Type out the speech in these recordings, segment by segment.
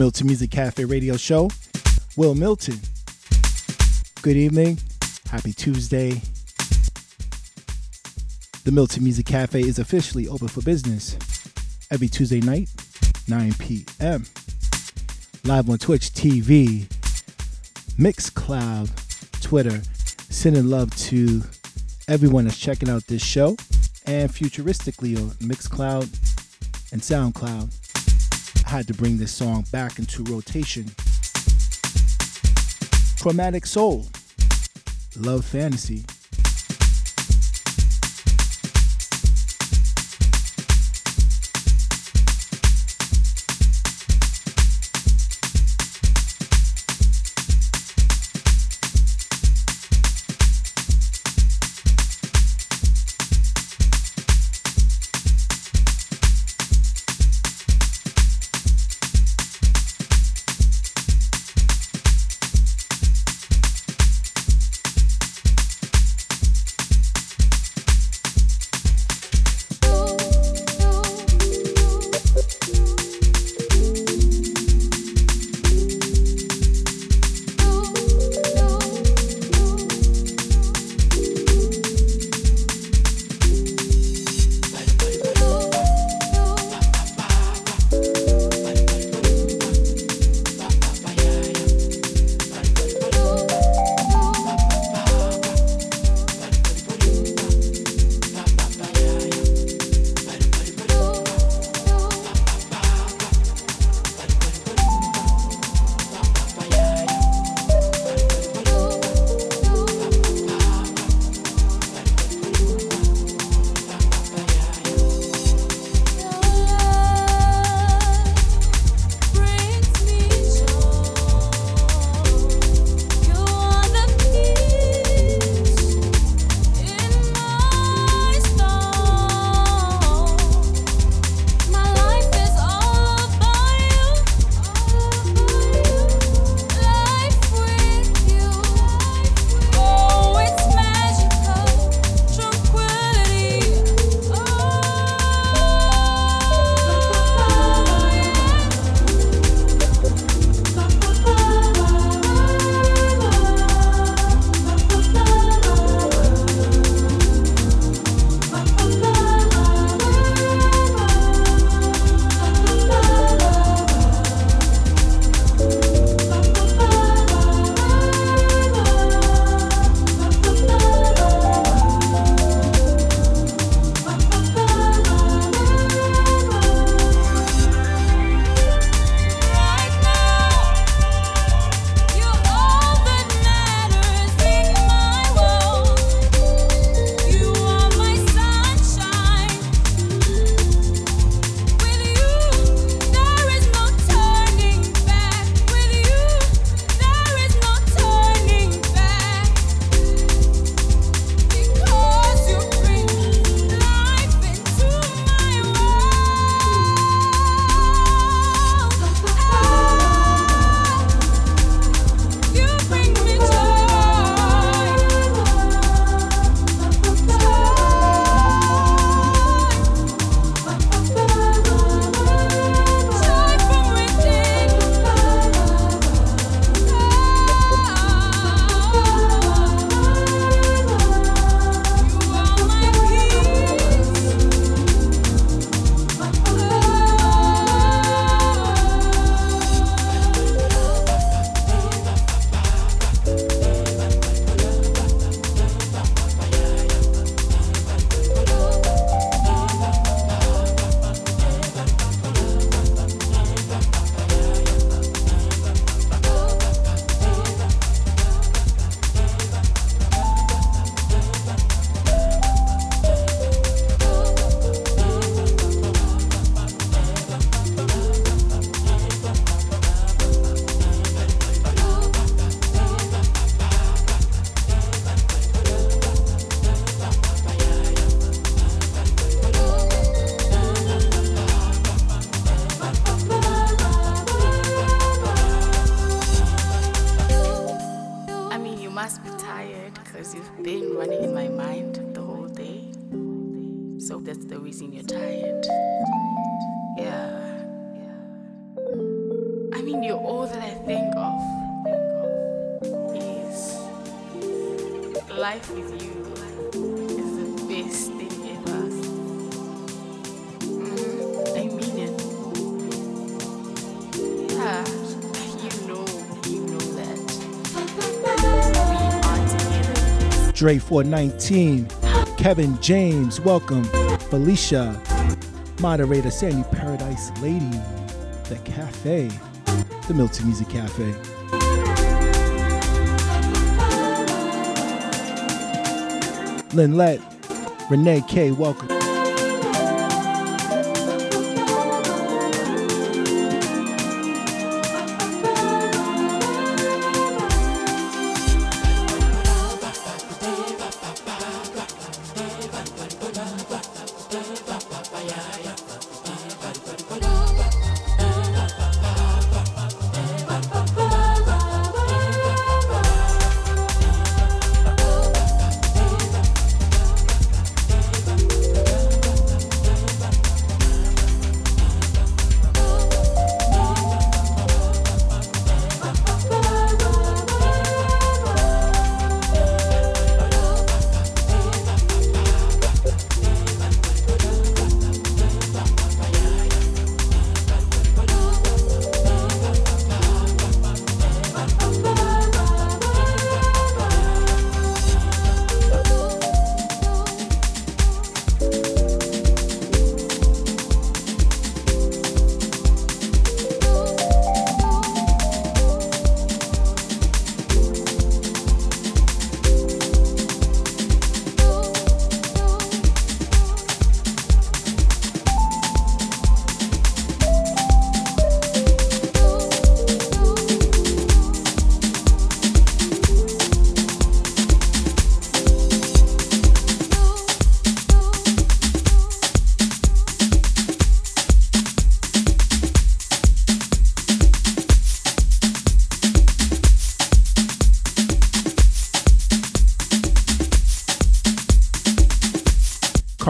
Milton Music Cafe radio show. Wil Milton. Good evening. Happy Tuesday. The Milton Music Cafe is officially open for business every Tuesday night, 9 p.m. Live on Twitch TV, Mixcloud, Twitter. Sending love to everyone that's checking out this show and futuristically on Mixcloud and SoundCloud. Had to bring this song back into rotation. Chromatic Soul, Love Fantasy. Dre 419, Kevin James, welcome, Felicia, moderator Sandy Paradise Lady, The Cafe, The Milton Music Cafe. Lynn Lynette, Renee K, welcome.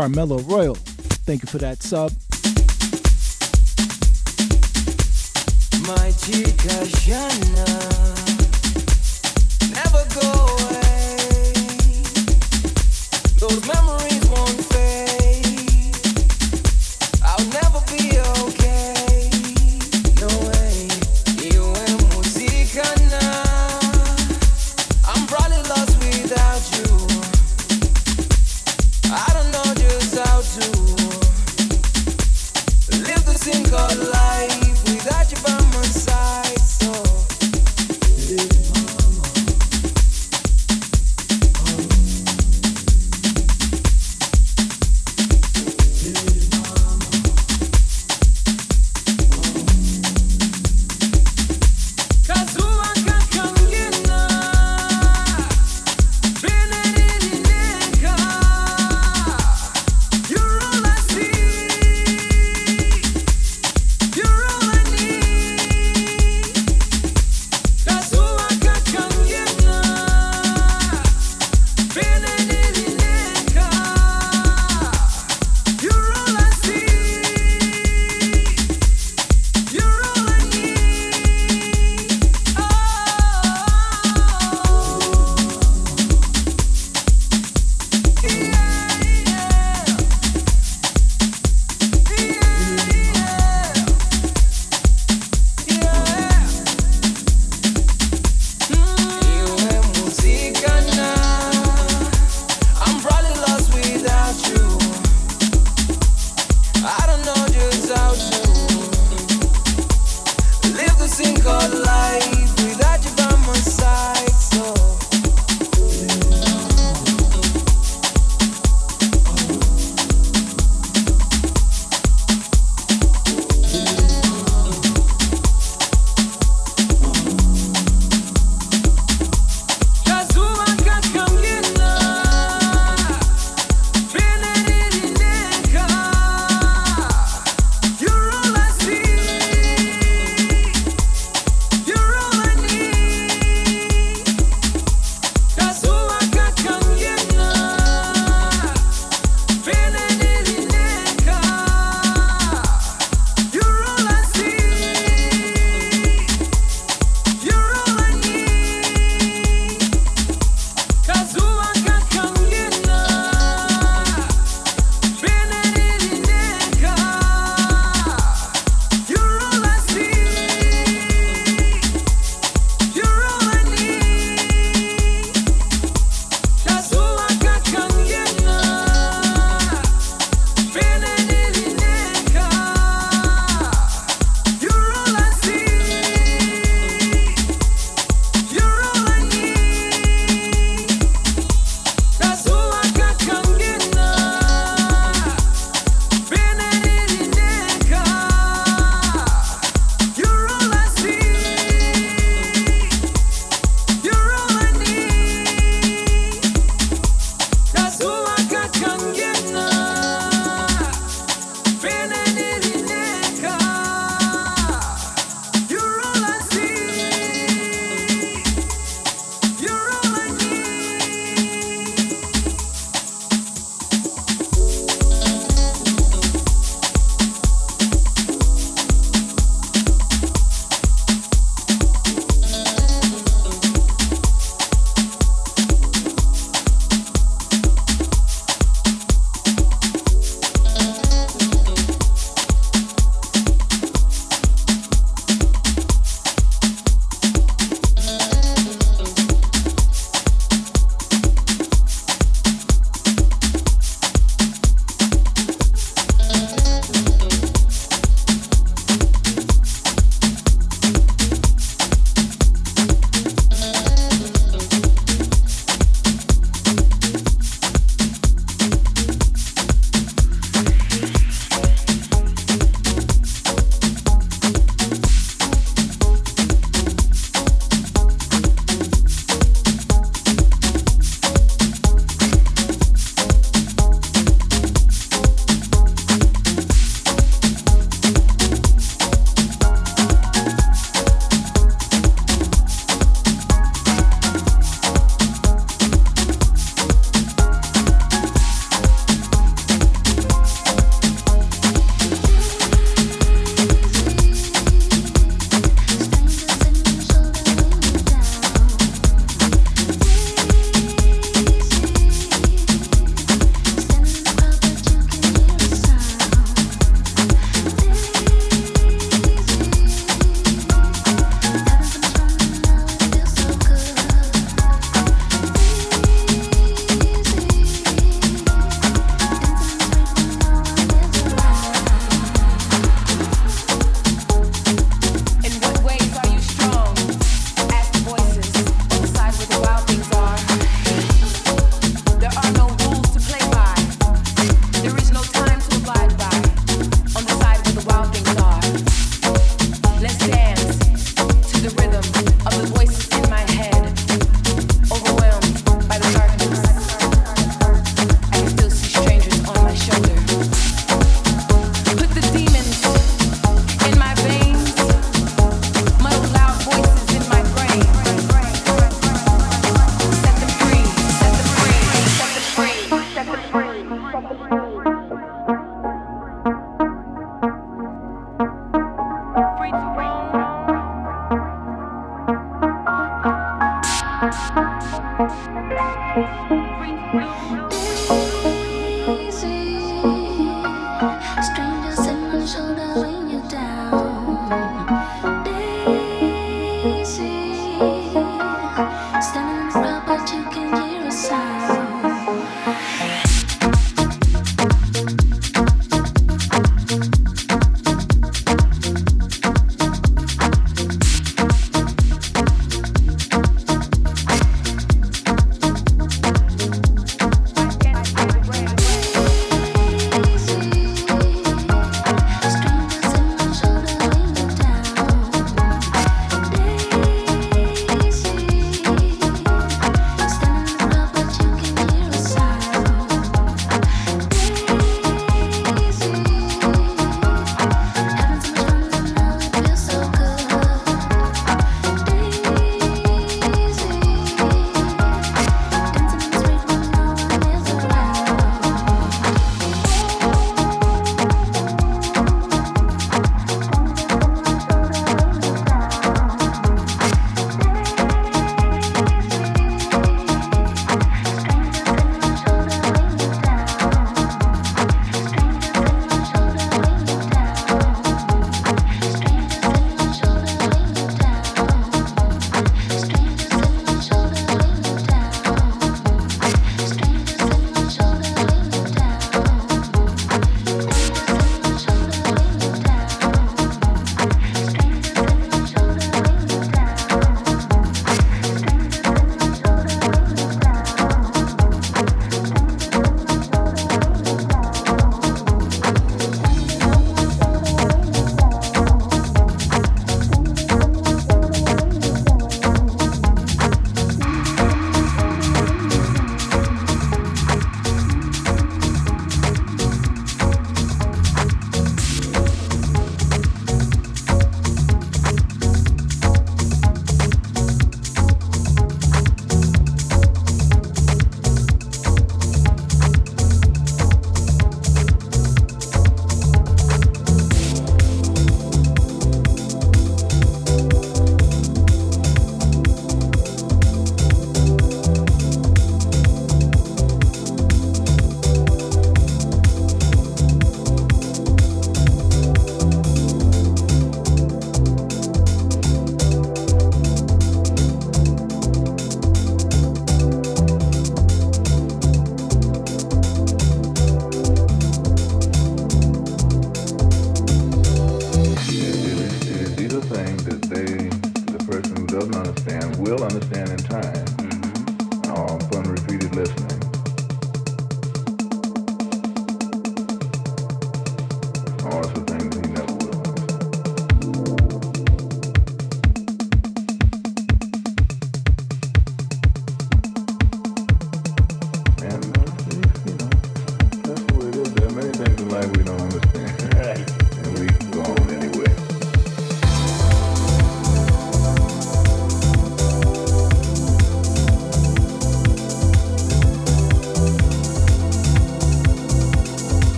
Carmelo Royal. Thank you for that sub. My chica never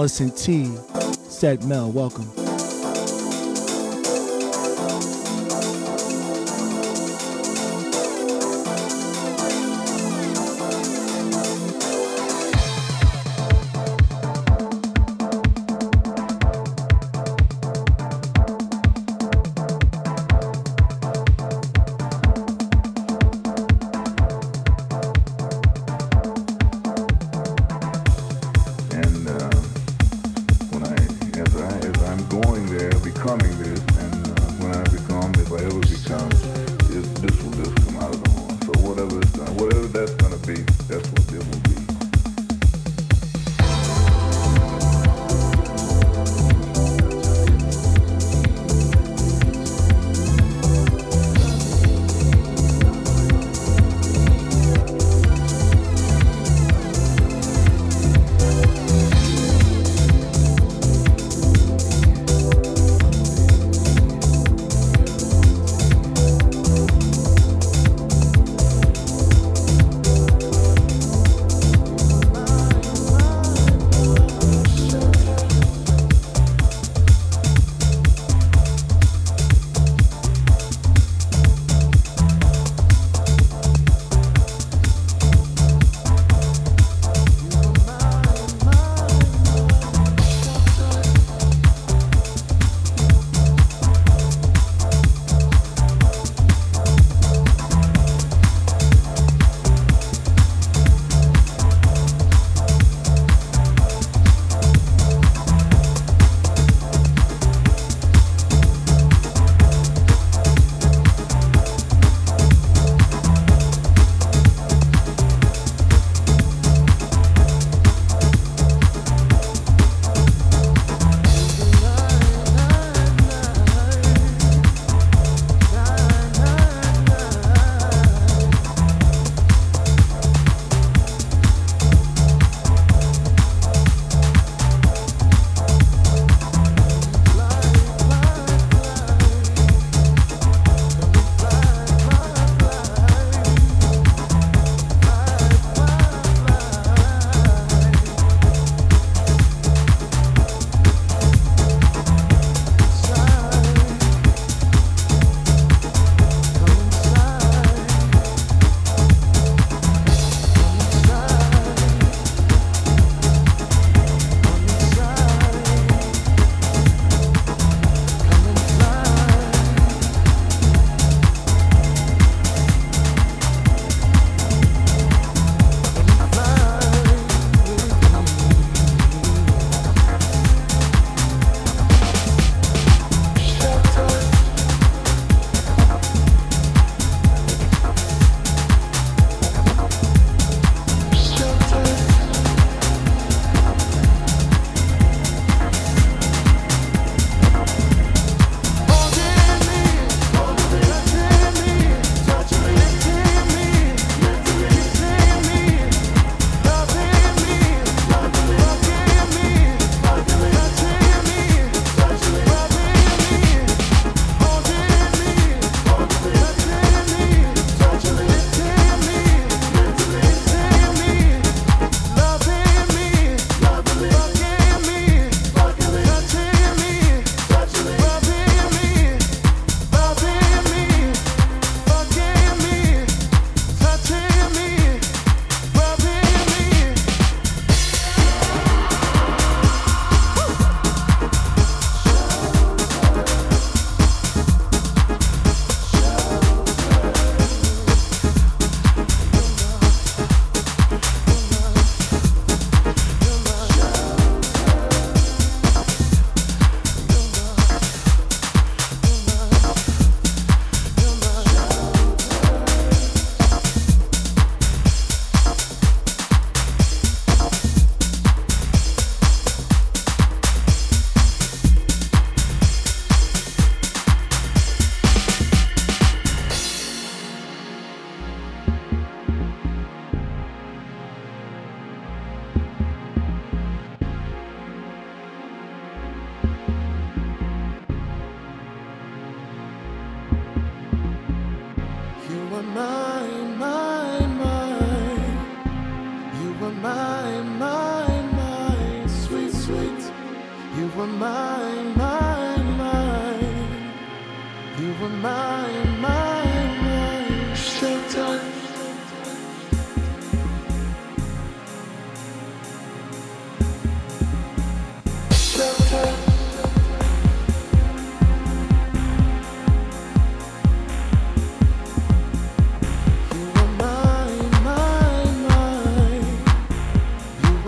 Allison T said, Mel, welcome.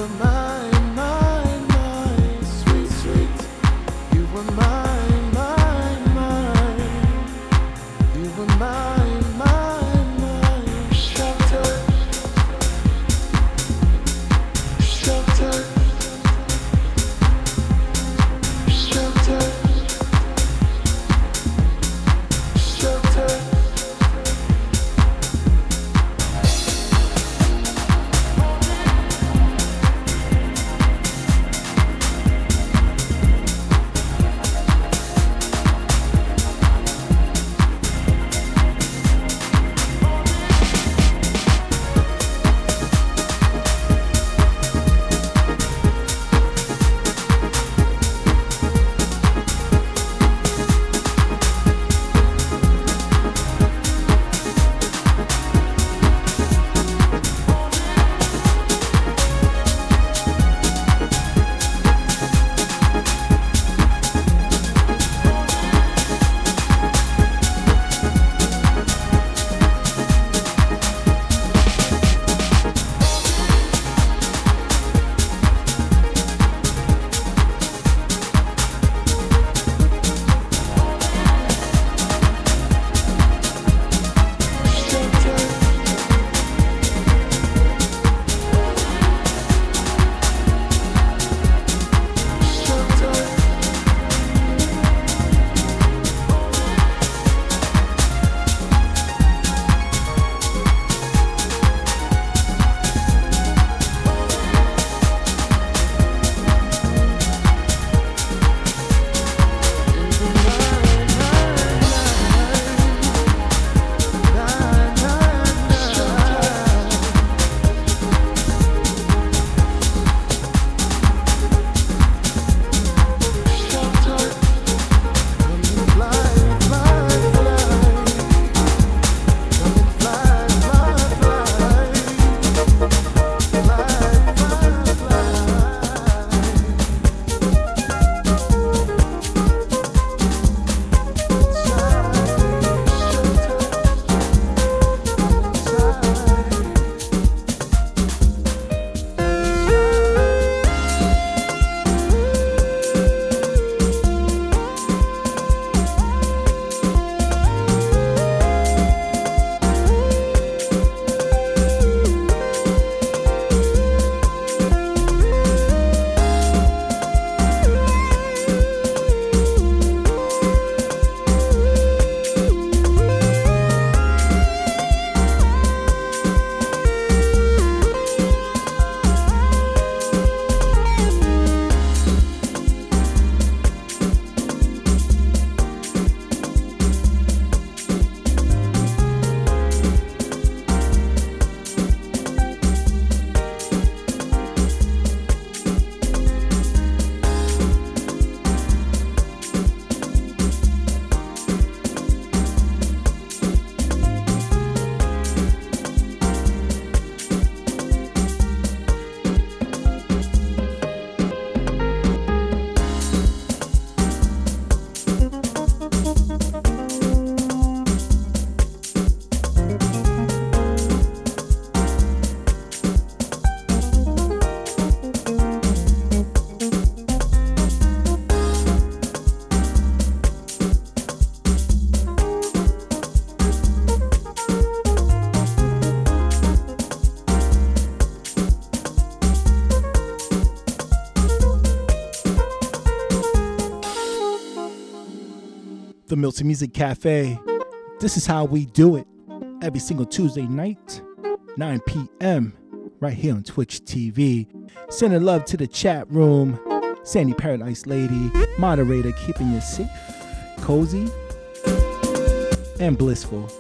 The Milton Music Cafe. This is how we do it every single Tuesday night, 9 p.m., right here on Twitch TV. Sending love to the chat room. Sandy Paradise Lady, moderator, keeping you safe, cozy, and blissful.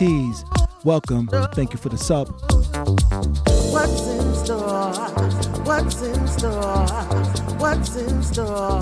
Tees, welcome. Thank you for the sub. What's in store? What's in store? What's in store?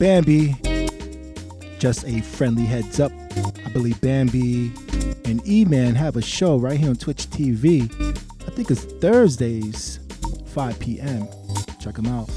Bambi. Just a friendly heads up. I believe Bambi and E Man have a show right here on Twitch TV. I think it's Thursdays, 5 p.m. Check them out.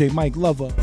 DJ Mike Lover.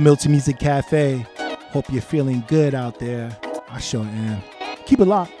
The Milton Music Cafe. Hope you're feeling good out there. I sure am. Keep it locked.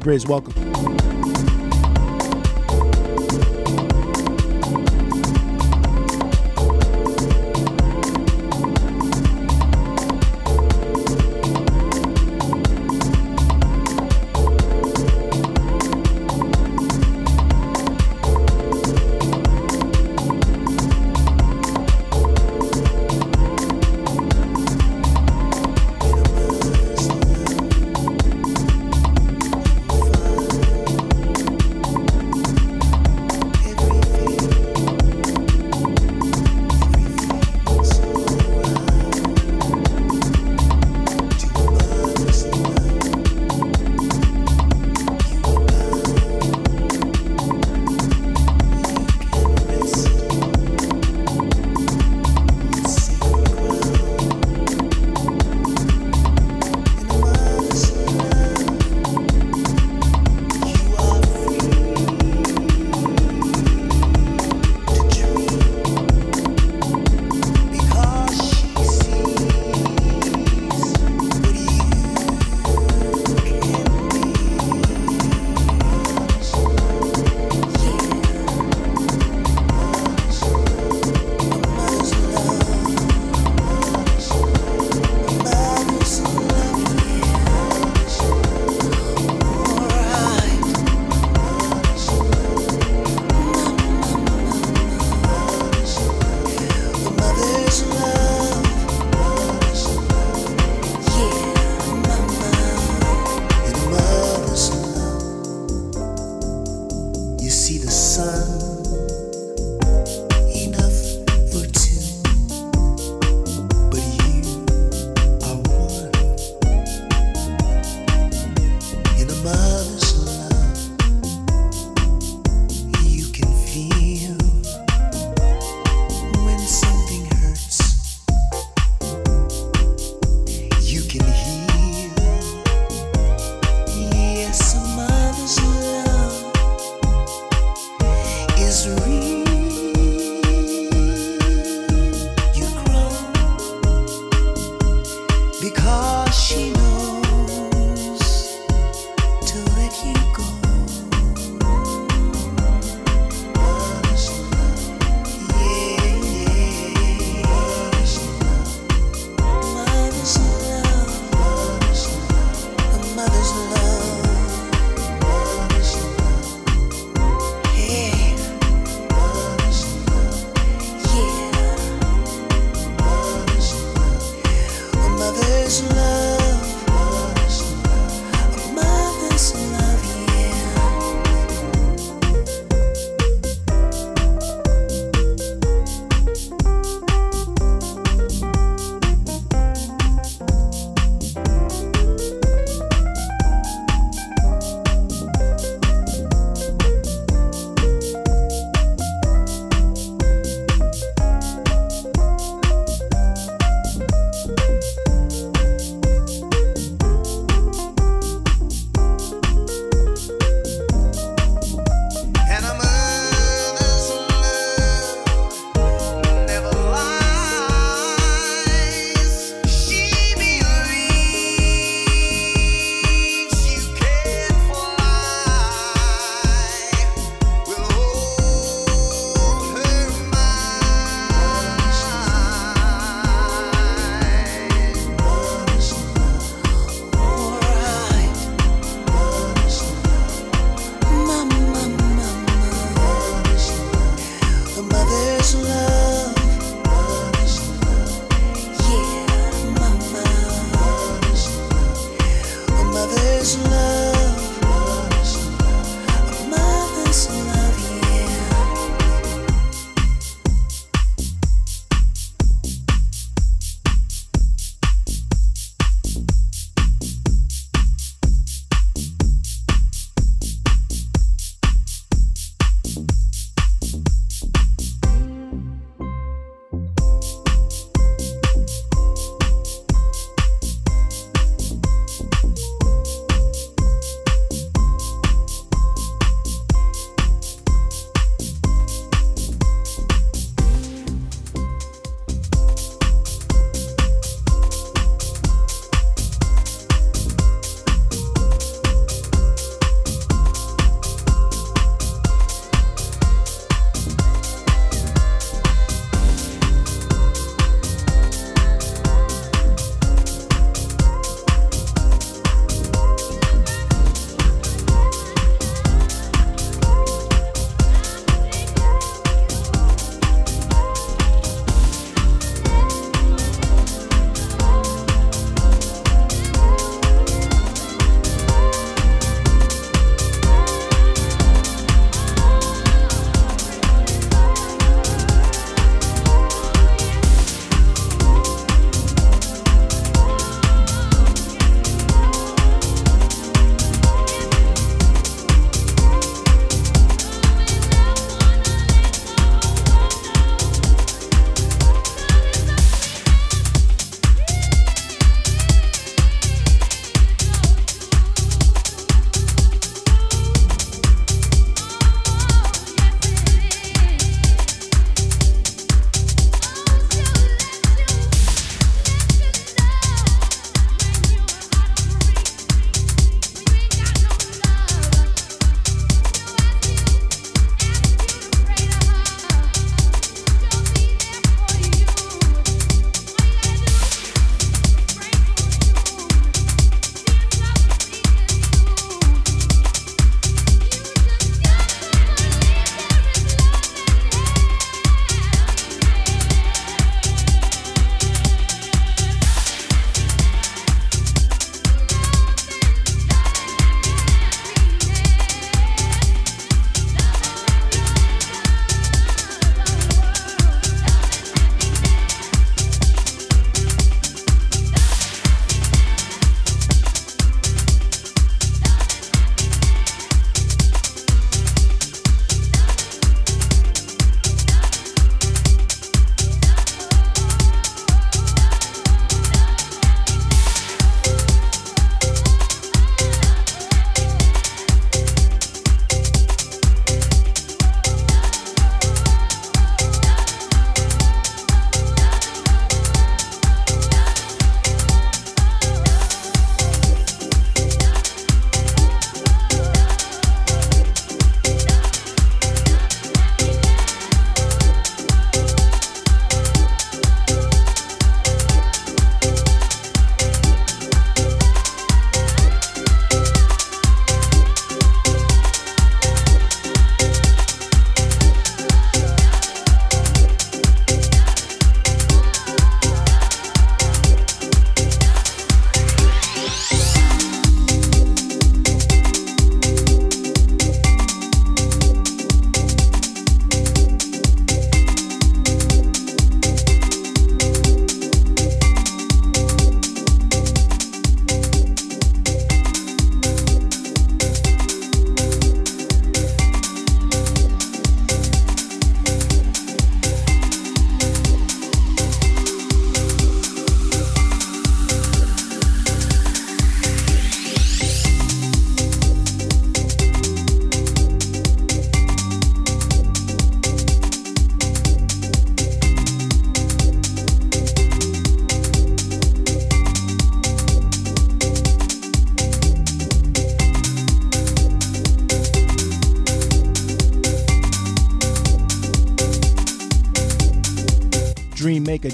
Briz, welcome.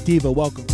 Diva, welcome.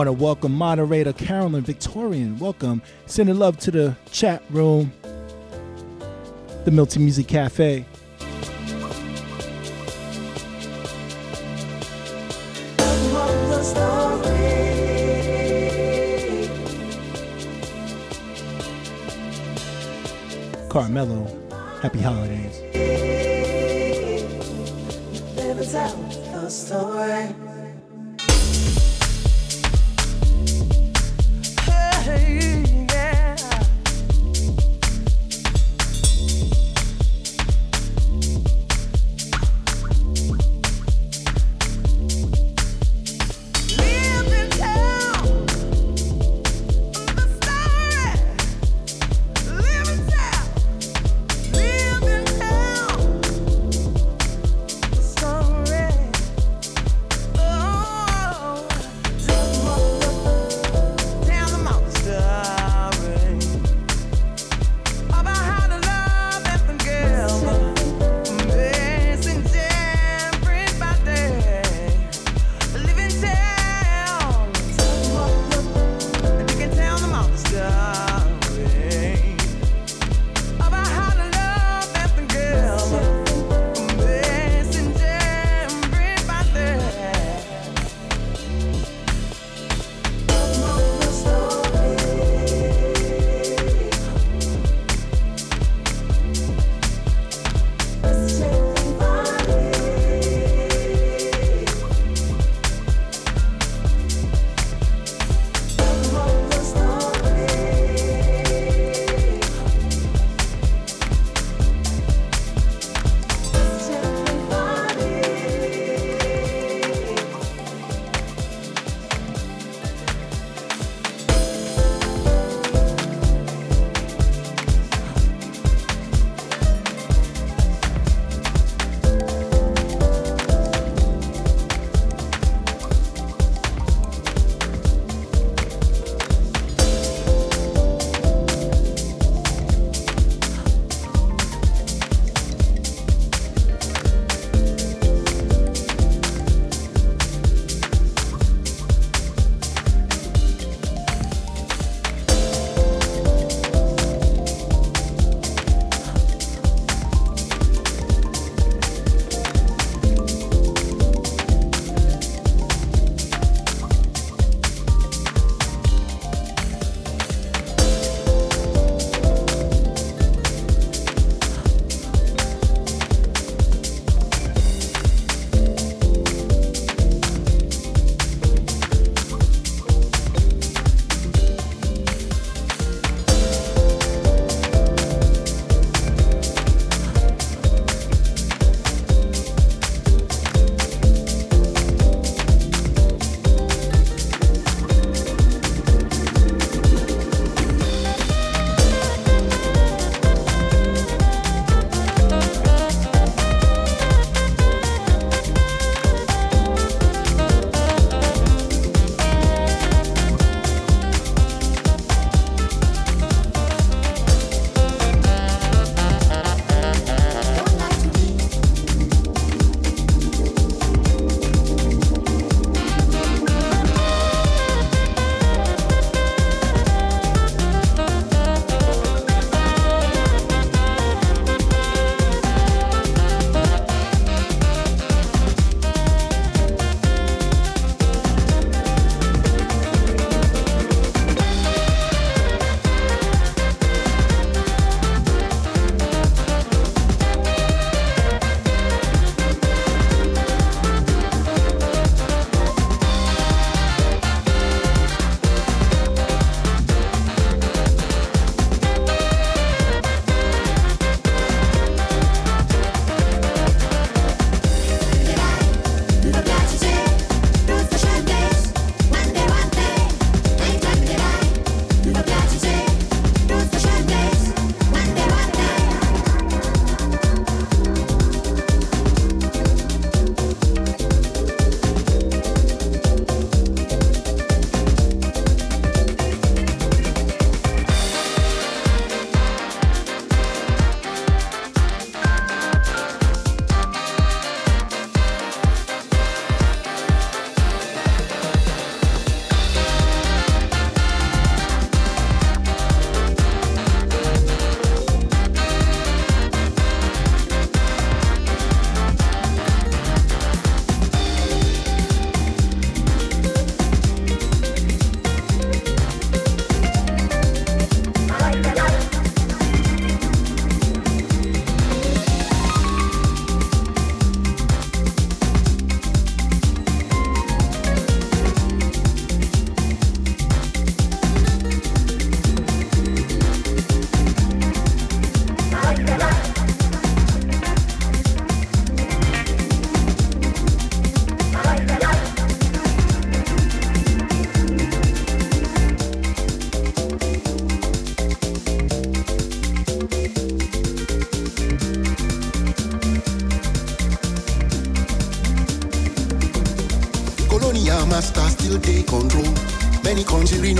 Want to welcome moderator Carolyn Victorian. Welcome. Sending love to the chat room, the Milton Music Cafe. Carmelo,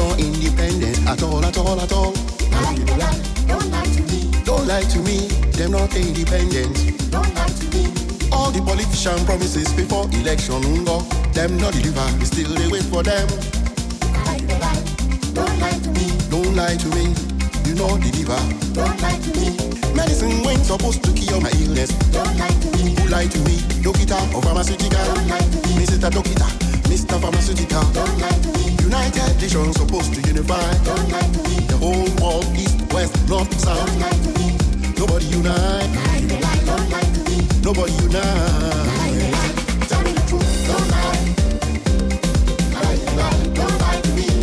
countries no independent at all, at all, at all. Don't lie to me. Don't lie to me, them not independent. Don't lie to me. All the politician promises before election go, them not deliver. We still they wait for them. Don't lie to me. Don't lie to me, you know deliver. Don't lie to me. Medicine when supposed to cure my illness. Don't lie to me. Who lie to me? Dokita or pharmaceutical? Don't lie to me. Mr. Dokita, Mr. Pharmaceutical. Don't lie to me. United Nations supposed to unify. Don't lie to. The whole world, east, west, north, south. Don't me. Nobody unite. Lie. Don't lie to me. Nobody unite. Tell me the truth. Don't lie. Lie, lie. Don't lie to me.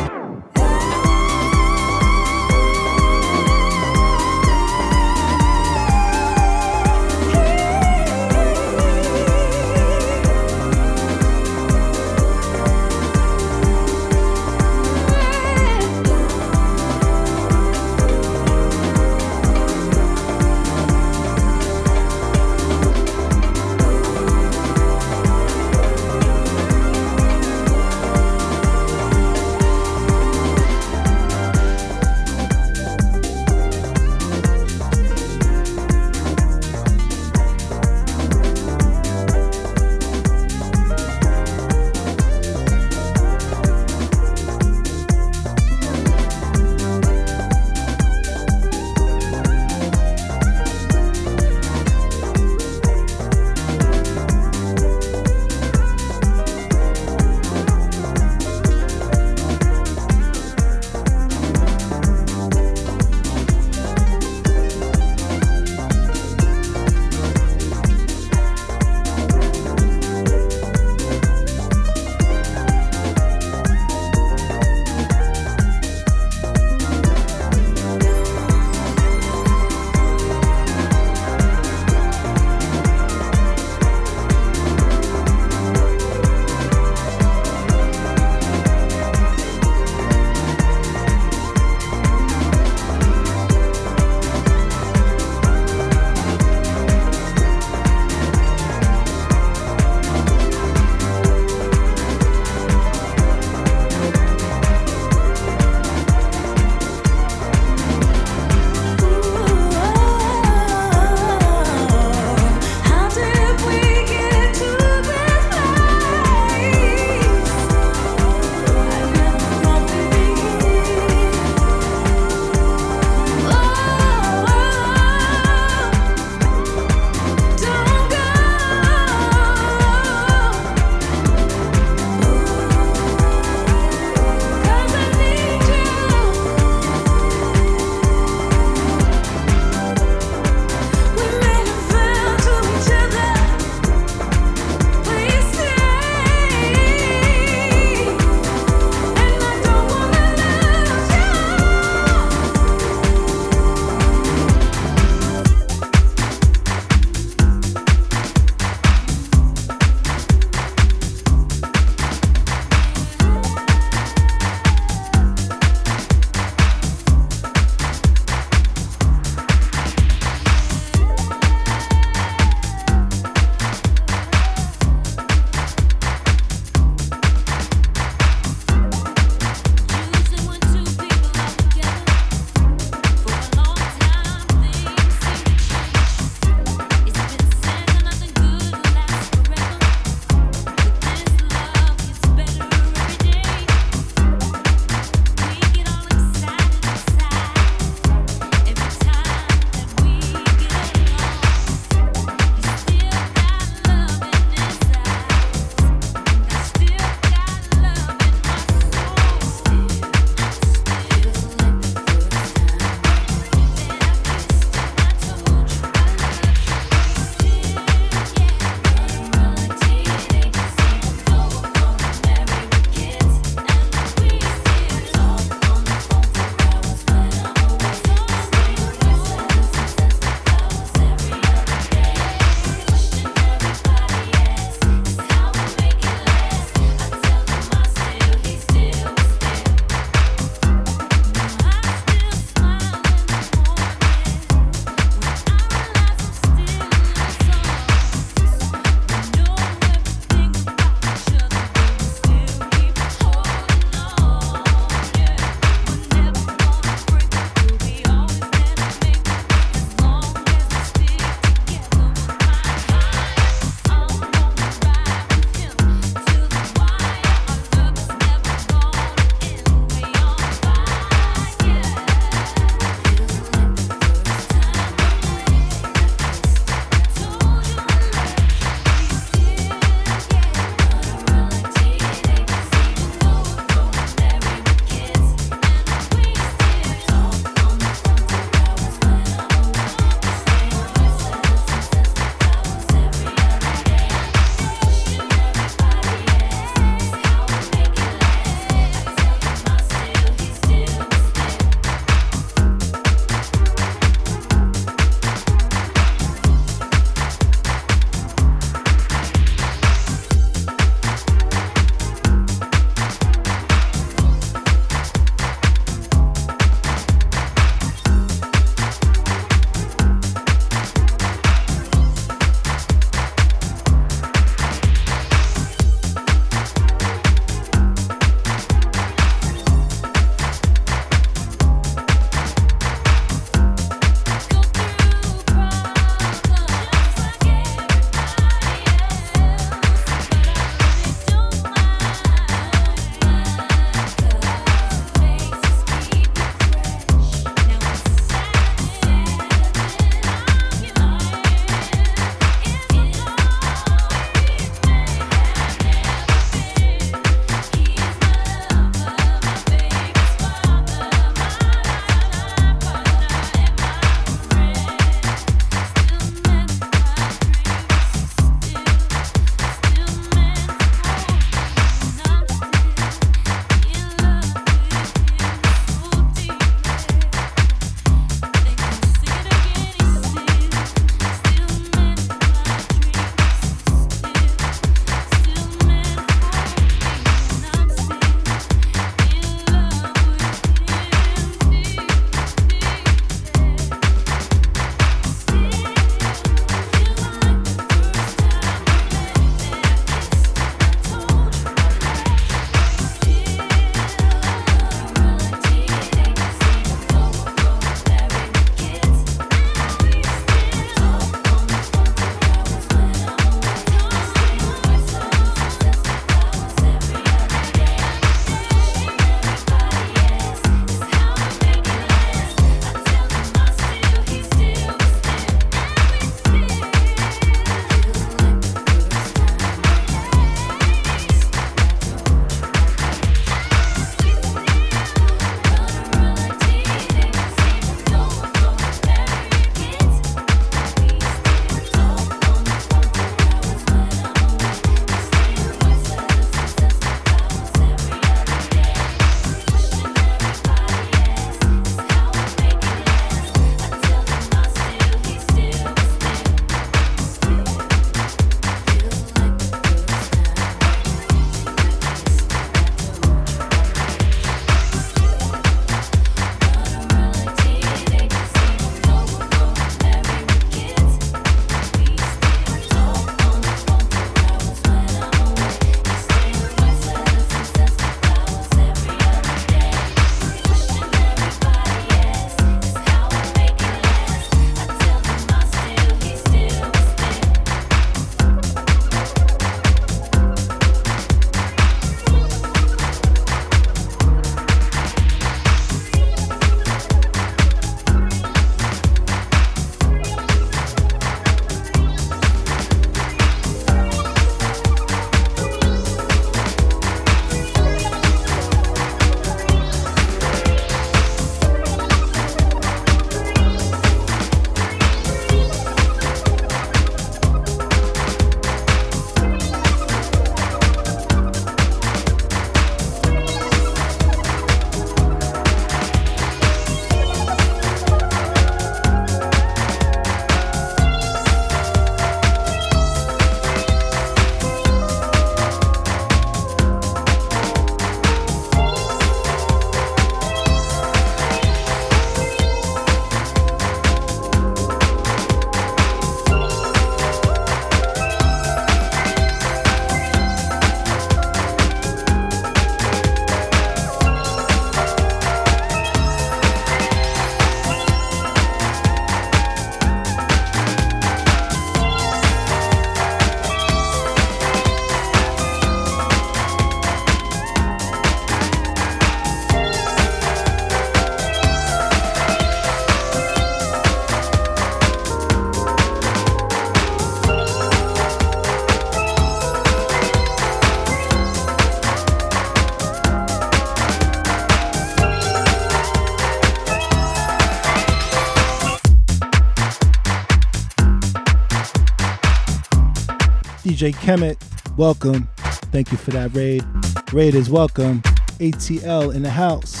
DJ Kemet, welcome. Thank you for that raid. Raid is welcome. ATL in the house.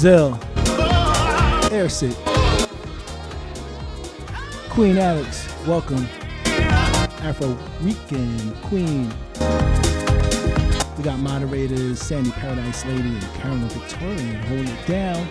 Mademoiselle, Airsit, Queen Alex, welcome. Afro Rican Queen. We got moderators Sandy Paradise Lady and Carolyn Victorian holding it down.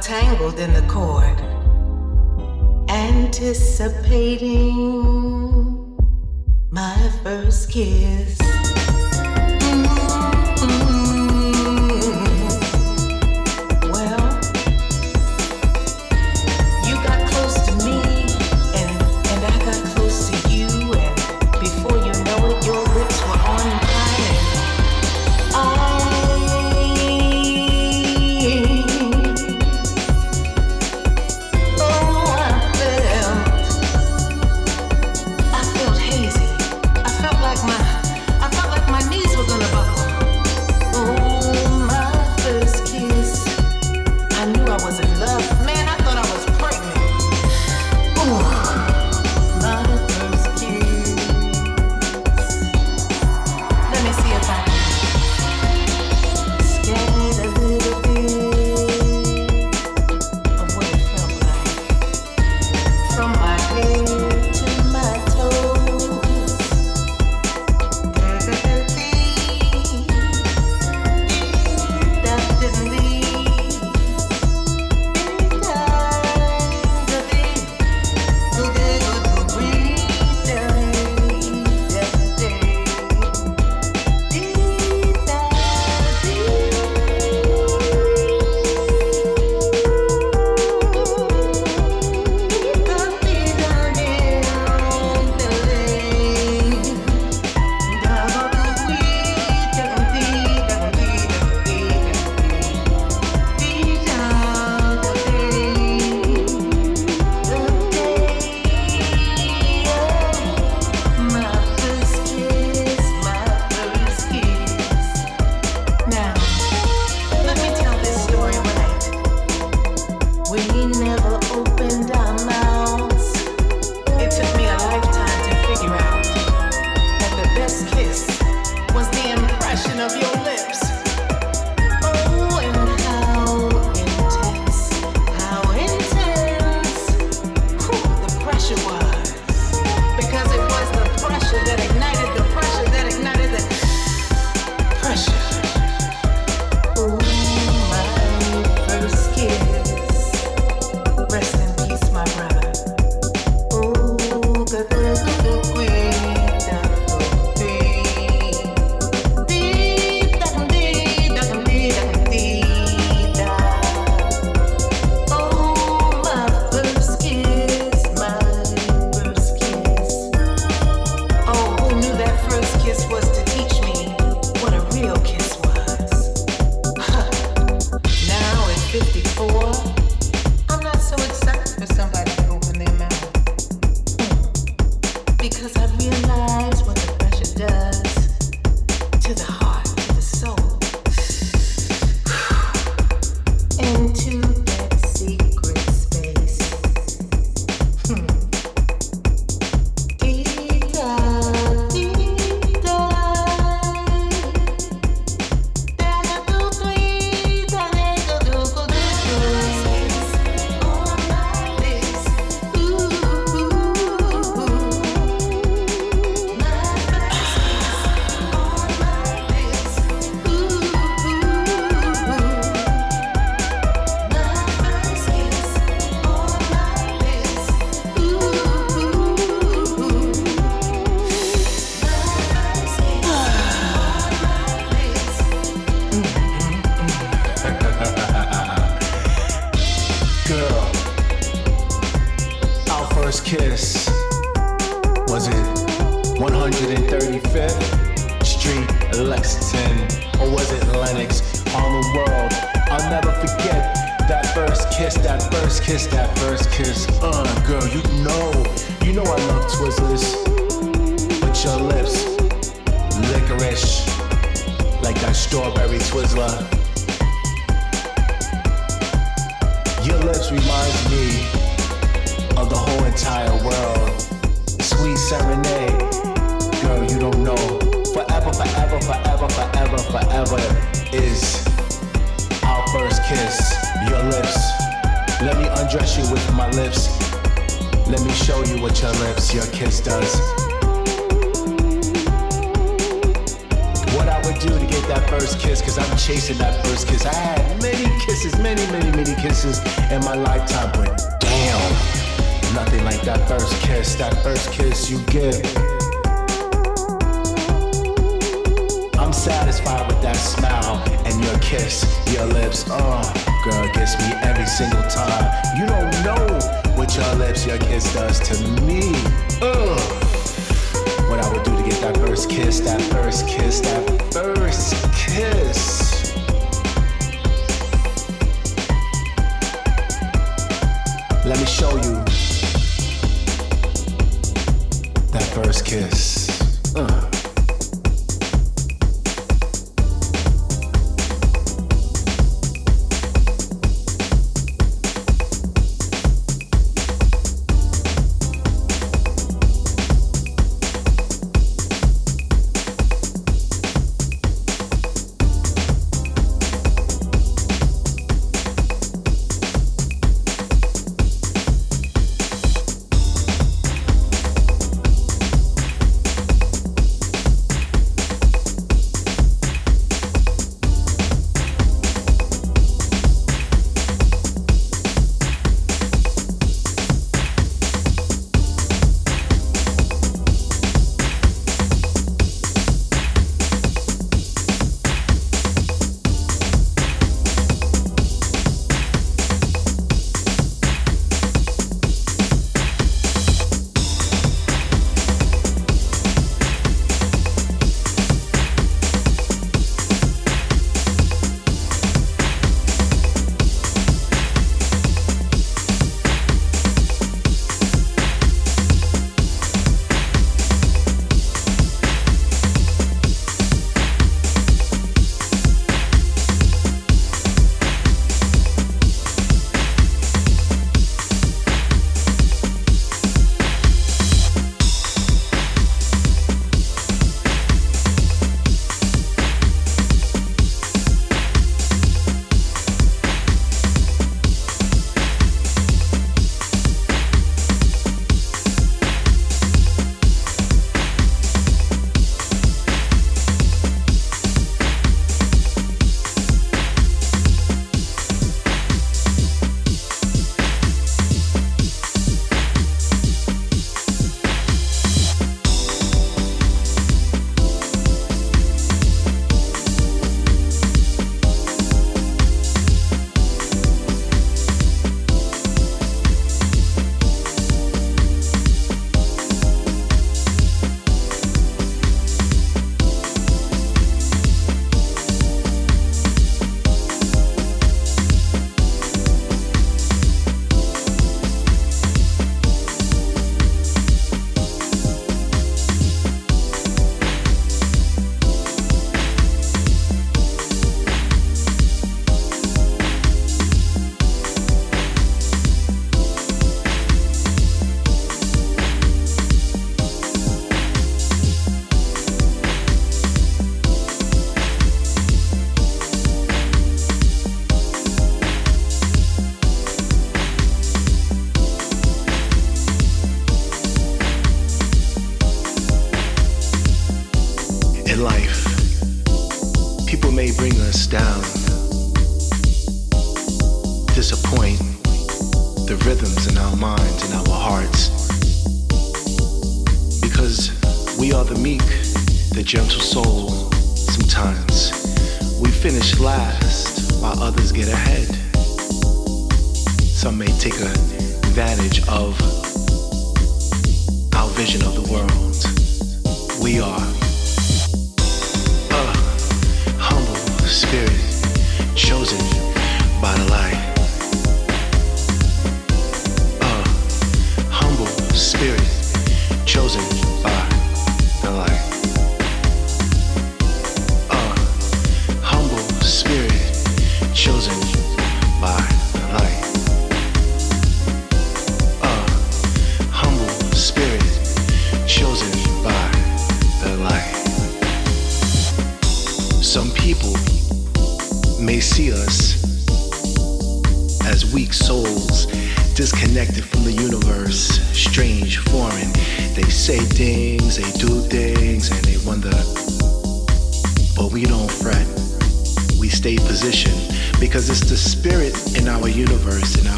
Tangled in the cord,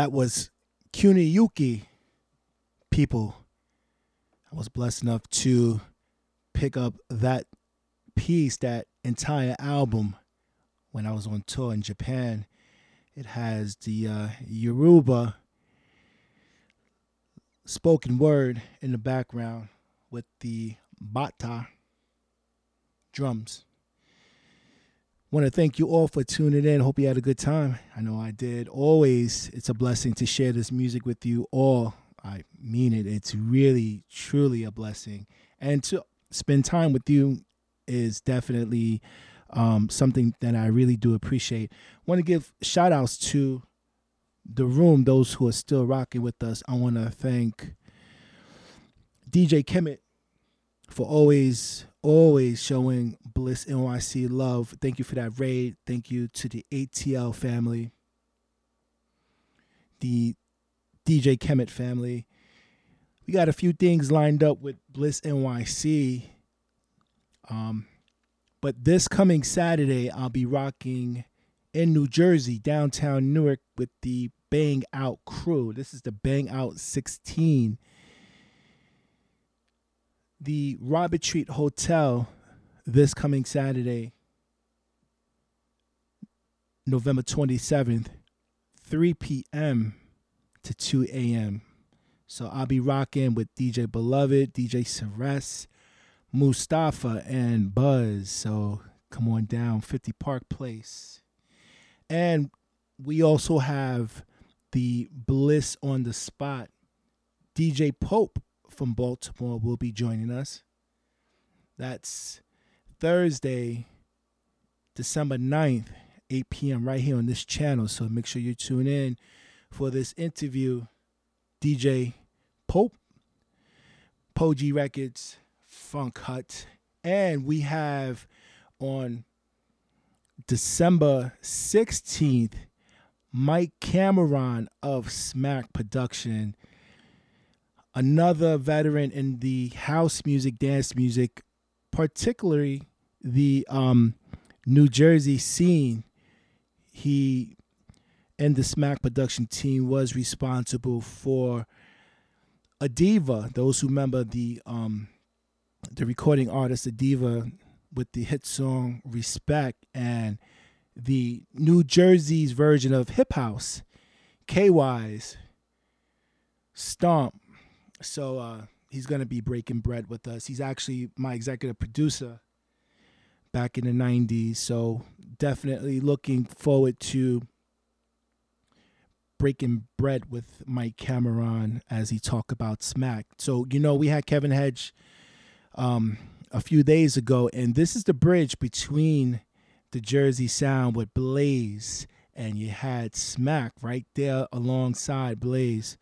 That was Kuniyuki people. I was blessed enough to pick up that piece, that entire album, when I was on tour in Japan. It has the uh, Yoruba spoken word in the background with the bata drums. Want to thank you all for tuning in. Hope you had a good time. I know I did. Always, it's a blessing to share this music with you all. I mean it. It's really, truly a blessing. And to spend time with you is definitely um, something that I really do appreciate. Want to give shout outs to the room, those who are still rocking with us. I want to thank DJ Kemit for always, always showing Bliss NYC love. Thank you for that raid. Thank you to the ATL family, the DJ Kemit family. We got a few things lined up with Bliss NYC. Um, but this coming Saturday, I'll be rocking in New Jersey, downtown Newark, with the Bang Out crew. This is the Bang Out 16. The Robert Treat Hotel this coming Saturday, November 27th, 3 p.m. to 2 a.m. So I'll be rocking with DJ Beloved, DJ Ceres, Mustafa, and Buzz. So come on down, 50 Park Place. And we also have the Bliss on the Spot. DJ Pope from Baltimore will be joining us. That's Thursday, December 9th, 8 p.m., right here on this channel. So make sure you tune in for this interview. DJ Pope, Poji Records, Funk Hut. And we have on December 16th, Mike Cameron of Smack Production, another veteran in the house music, dance music, particularly the um, New Jersey scene. He and the Smack Production team was responsible for Adeva. Those who remember the um, the recording artist Adeva with the hit song Respect and the New Jersey's version of Hip House, K Wise, Stomp. So uh, he's going to be breaking bread with us. He's actually my executive producer back in the 90s. So definitely looking forward to breaking bread with Mike Cameron as he talk about Smack. So, you know, we had Kevin Hedge um, a few days ago, and this is the bridge between the Jersey Sound with Blaze, and you had Smack right there alongside Blaze.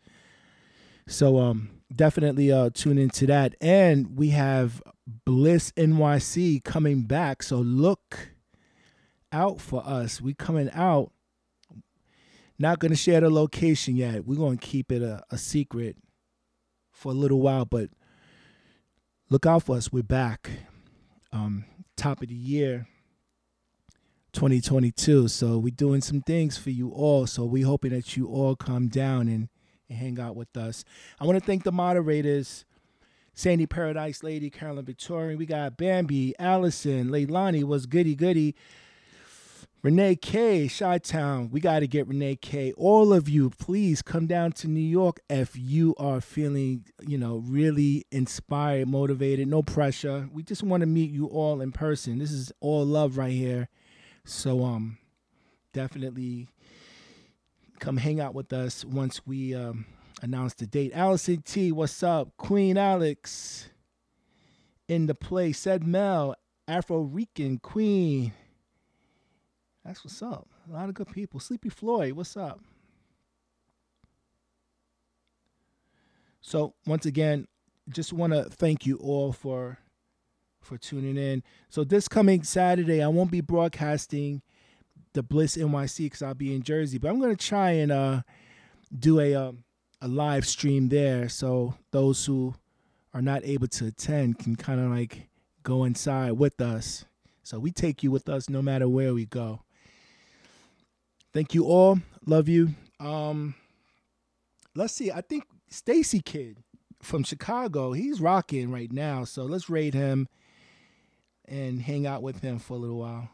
So um definitely uh tune into that. And we have Bliss NYC coming back. So look out for us. We coming out. Not gonna share the location yet. We're gonna keep it a, a secret for a little while, but look out for us. We're back. Um, top of the year 2022. So we're doing some things for you all. So we hoping that you all come down and, and hang out with us. I want to thank the moderators. Sandy Paradise Lady, Carolyn Victorian. We got Bambi, Allison, Leilani was goody goody. Renee K, Chi Town. We got to get Renee K. All of you, please come down to New York if you are feeling, you know, really inspired, motivated, no pressure. We just want to meet you all in person. This is all love right here. So um definitely come hang out with us once we um announce the date. Allison T, what's up? Queen Alex in the place. Said Mel, Afro Rican Queen. That's what's up. A lot of good people. Sleepy Floyd, what's up? So once again, just want to thank you all for for tuning in. So this coming Saturday, I won't be broadcasting the Bliss NYC because I'll be in Jersey, but I'm gonna try and uh, do a um, a live stream there, so those who are not able to attend can kind of like go inside with us. So we take you with us no matter where we go. Thank you all. Love you. Um, let's see. I think Stacy Kidd from Chicago, he's rocking right now. So let's raid him and hang out with him for a little while.